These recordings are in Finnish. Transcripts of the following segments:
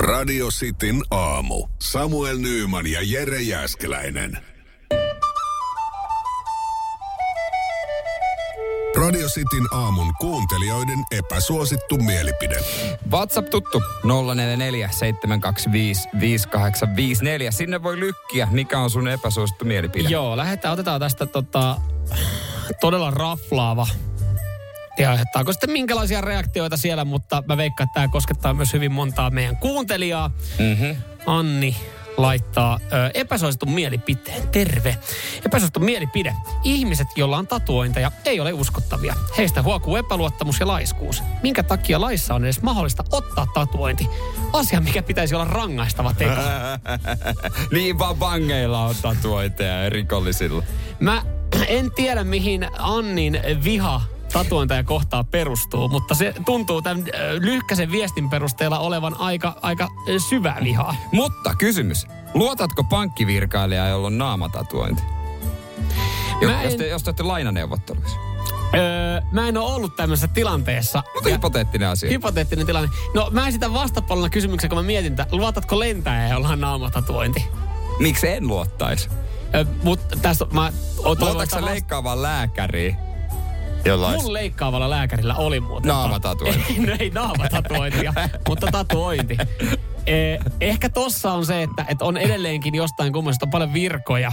Radio Cityn aamu. Samuel Nyyman ja Jere Jäskeläinen. Radio Cityn aamun kuuntelijoiden epäsuosittu mielipide. WhatsApp tuttu 044 725 5854. Sinne voi lykkiä, mikä on sun epäsuosittu mielipide. Joo, lähdetään, otetaan tästä tota, todella raflaava. Ja aiheuttaako sitten minkälaisia reaktioita siellä, mutta mä veikkaan, että tämä koskettaa myös hyvin montaa meidän kuuntelijaa. Mm-hmm. Anni laittaa ö, epäsuositun mielipiteen. Terve. Epäsuosittu mielipide. Ihmiset, joilla on tatuointeja, ei ole uskottavia. Heistä huokuu epäluottamus ja laiskuus. Minkä takia laissa on edes mahdollista ottaa tatuointi? Asia, mikä pitäisi olla rangaistava teko. niin vaan vangeilla on tatuointeja ja rikollisilla. Mä en tiedä, mihin Annin viha tatuointeja kohtaa perustuu, mutta se tuntuu tämän äh, lyhkäisen viestin perusteella olevan aika, aika äh, syvää vihaa. Mutta kysymys. Luotatko pankkivirkailijaa, jolla on naamatatuointi? Mä Jos en- te, jos te olette lainaneuvotteluissa. Öö, mä en ole ollut tämmöisessä tilanteessa. Mutta Ja- hypoteettinen asia. Hypoteettinen tilanne. No mä esitän vastapuolella kysymyksen, kun mä mietin, että luotatko lentäjä, jolla on naamatatuointi? Miksi en luottaisi? Öö, mutta tässä mä Luotatko sä leikkaavaan lääkäriin? Jolla olisi... Mun leikkaavalla lääkärillä oli muuten. Naamatatuointi. no ei naamatatuointia, mutta tatuointi. Eh, ehkä tossa on se, että, että on edelleenkin jostain kummasta paljon virkoja,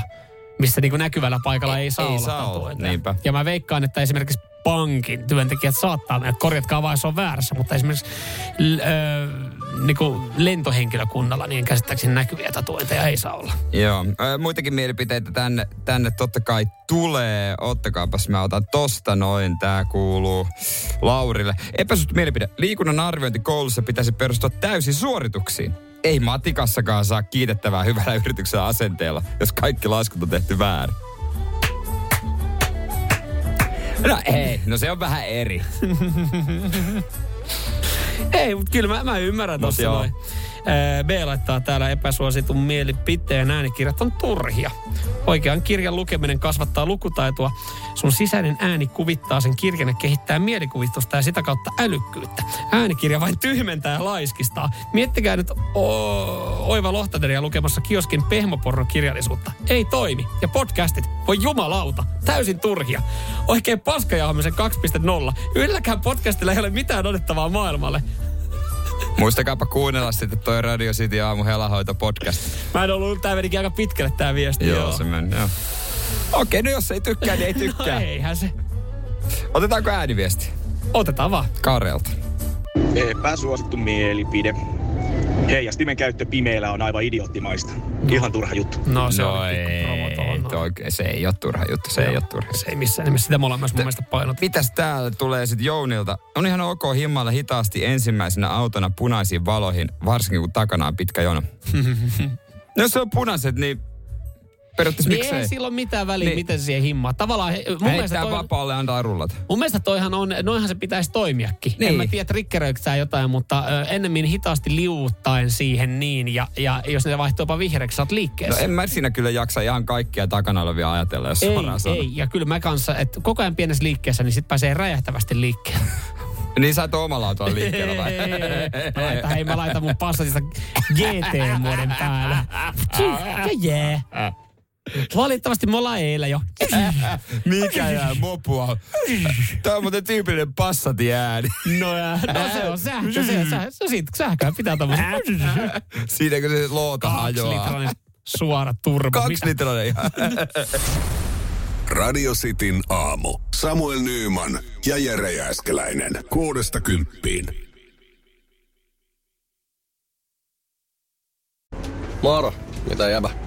missä niinku näkyvällä paikalla ei saa ei olla saa olla, niinpä. Ja mä veikkaan, että esimerkiksi pankin työntekijät saattaa mennä, korjatkaa vaan, jos on väärässä, mutta esimerkiksi l- ö, niinku lentohenkilökunnalla niin käsittääkseni näkyviä tatuointeja ei saa olla. Joo, muitakin mielipiteitä tänne, tänne totta kai tulee. Ottakaapas, mä otan tosta noin. Tää kuuluu Laurille. Epäsuosittu mielipide. Liikunnan arviointi koulussa pitäisi perustua täysin suorituksiin. Ei matikassakaan saa kiitettävää hyvällä yrityksellä asenteella, jos kaikki laskut on tehty väärin. No ei, no se on vähän eri. Ei, mutta kyllä mä, mä ymmärrän tossa noin. B laittaa täällä epäsuositun mielipiteen äänikirjat on turhia. Oikean kirjan lukeminen kasvattaa lukutaitoa. Sun sisäinen ääni kuvittaa sen kirjan ja kehittää mielikuvitusta ja sitä kautta älykkyyttä. Äänikirja vain tyhmentää ja laiskistaa. Miettikää nyt o- Oiva Lohtateria lukemassa kioskin pehmopornon kirjallisuutta. Ei toimi. Ja podcastit, voi jumalauta, täysin turhia. Oikein paskajauhamisen 2.0. Yhdelläkään podcastilla ei ole mitään otettavaa maailmalle. Muistakaapa kuunnella sitten toi Radio City aamu helahoito podcast. Mä en ollut, tää menikin aika pitkälle tää viesti. Joo, se meni, joo. Okei, no jos ei tykkää, niin ei tykkää. No eihän se. Otetaanko ääniviesti? Otetaan vaan. Karelta. Epäsuosittu mielipide. Heijastimen käyttö pimeällä on aivan idioottimaista. Ihan turha juttu. No se no promo ei, no. toi, se ei ole turha juttu, se ei ole turha. Se ei missään nimessä. Sitä me ollaan myös mun mielestä painot. Mitäs täällä tulee sitten Jounilta? On ihan ok himmalla hitaasti ensimmäisenä autona punaisiin valoihin, varsinkin kun takana on pitkä jono. no jos se on punaiset, niin periaatteessa Niin miksei? ei sillä ole mitään väliä, Niin. miten se siihen himmaa. Tavallaan he, mun, mielestä Heittää toi, vapaalle ja antaa rullata. mun mielestä toihan on, noinhan se pitäisi toimiakin. Niin. En mä tiedä, triggeröikö tää jotain, mutta ö, ennemmin hitaasti liuuttaen siihen niin. Ja, ja jos ne vaihtuu jopa vihreäksi, sä oot No liikkeessä. en mä siinä kyllä jaksa ihan kaikkia takana olevia ajatella, jos ei, ei. Ja kyllä mä kanssa, että koko ajan pienessä liikkeessä, niin sit pääsee räjähtävästi liikkeelle. Niin sä et ole omalla autolla liikkeellä vai? Mä laitan, hei, mä laitan mun passatista GT-muoden päälle. Ja jee. Valitettavasti me ollaan eilen jo. Mikä jää mopua? Tämä on muuten tyypillinen passati ääni. No, ja, no se on sähkö. Se, se, se, se sähköä pitää tommosen. Siinä kun se loota hajoaa. Suora turbo. Kaksi litrainen ihan. Radio Cityn aamu. Samuel Nyyman ja Jere Jääskeläinen. Kuudesta kymppiin. Moro, mitä jäbä?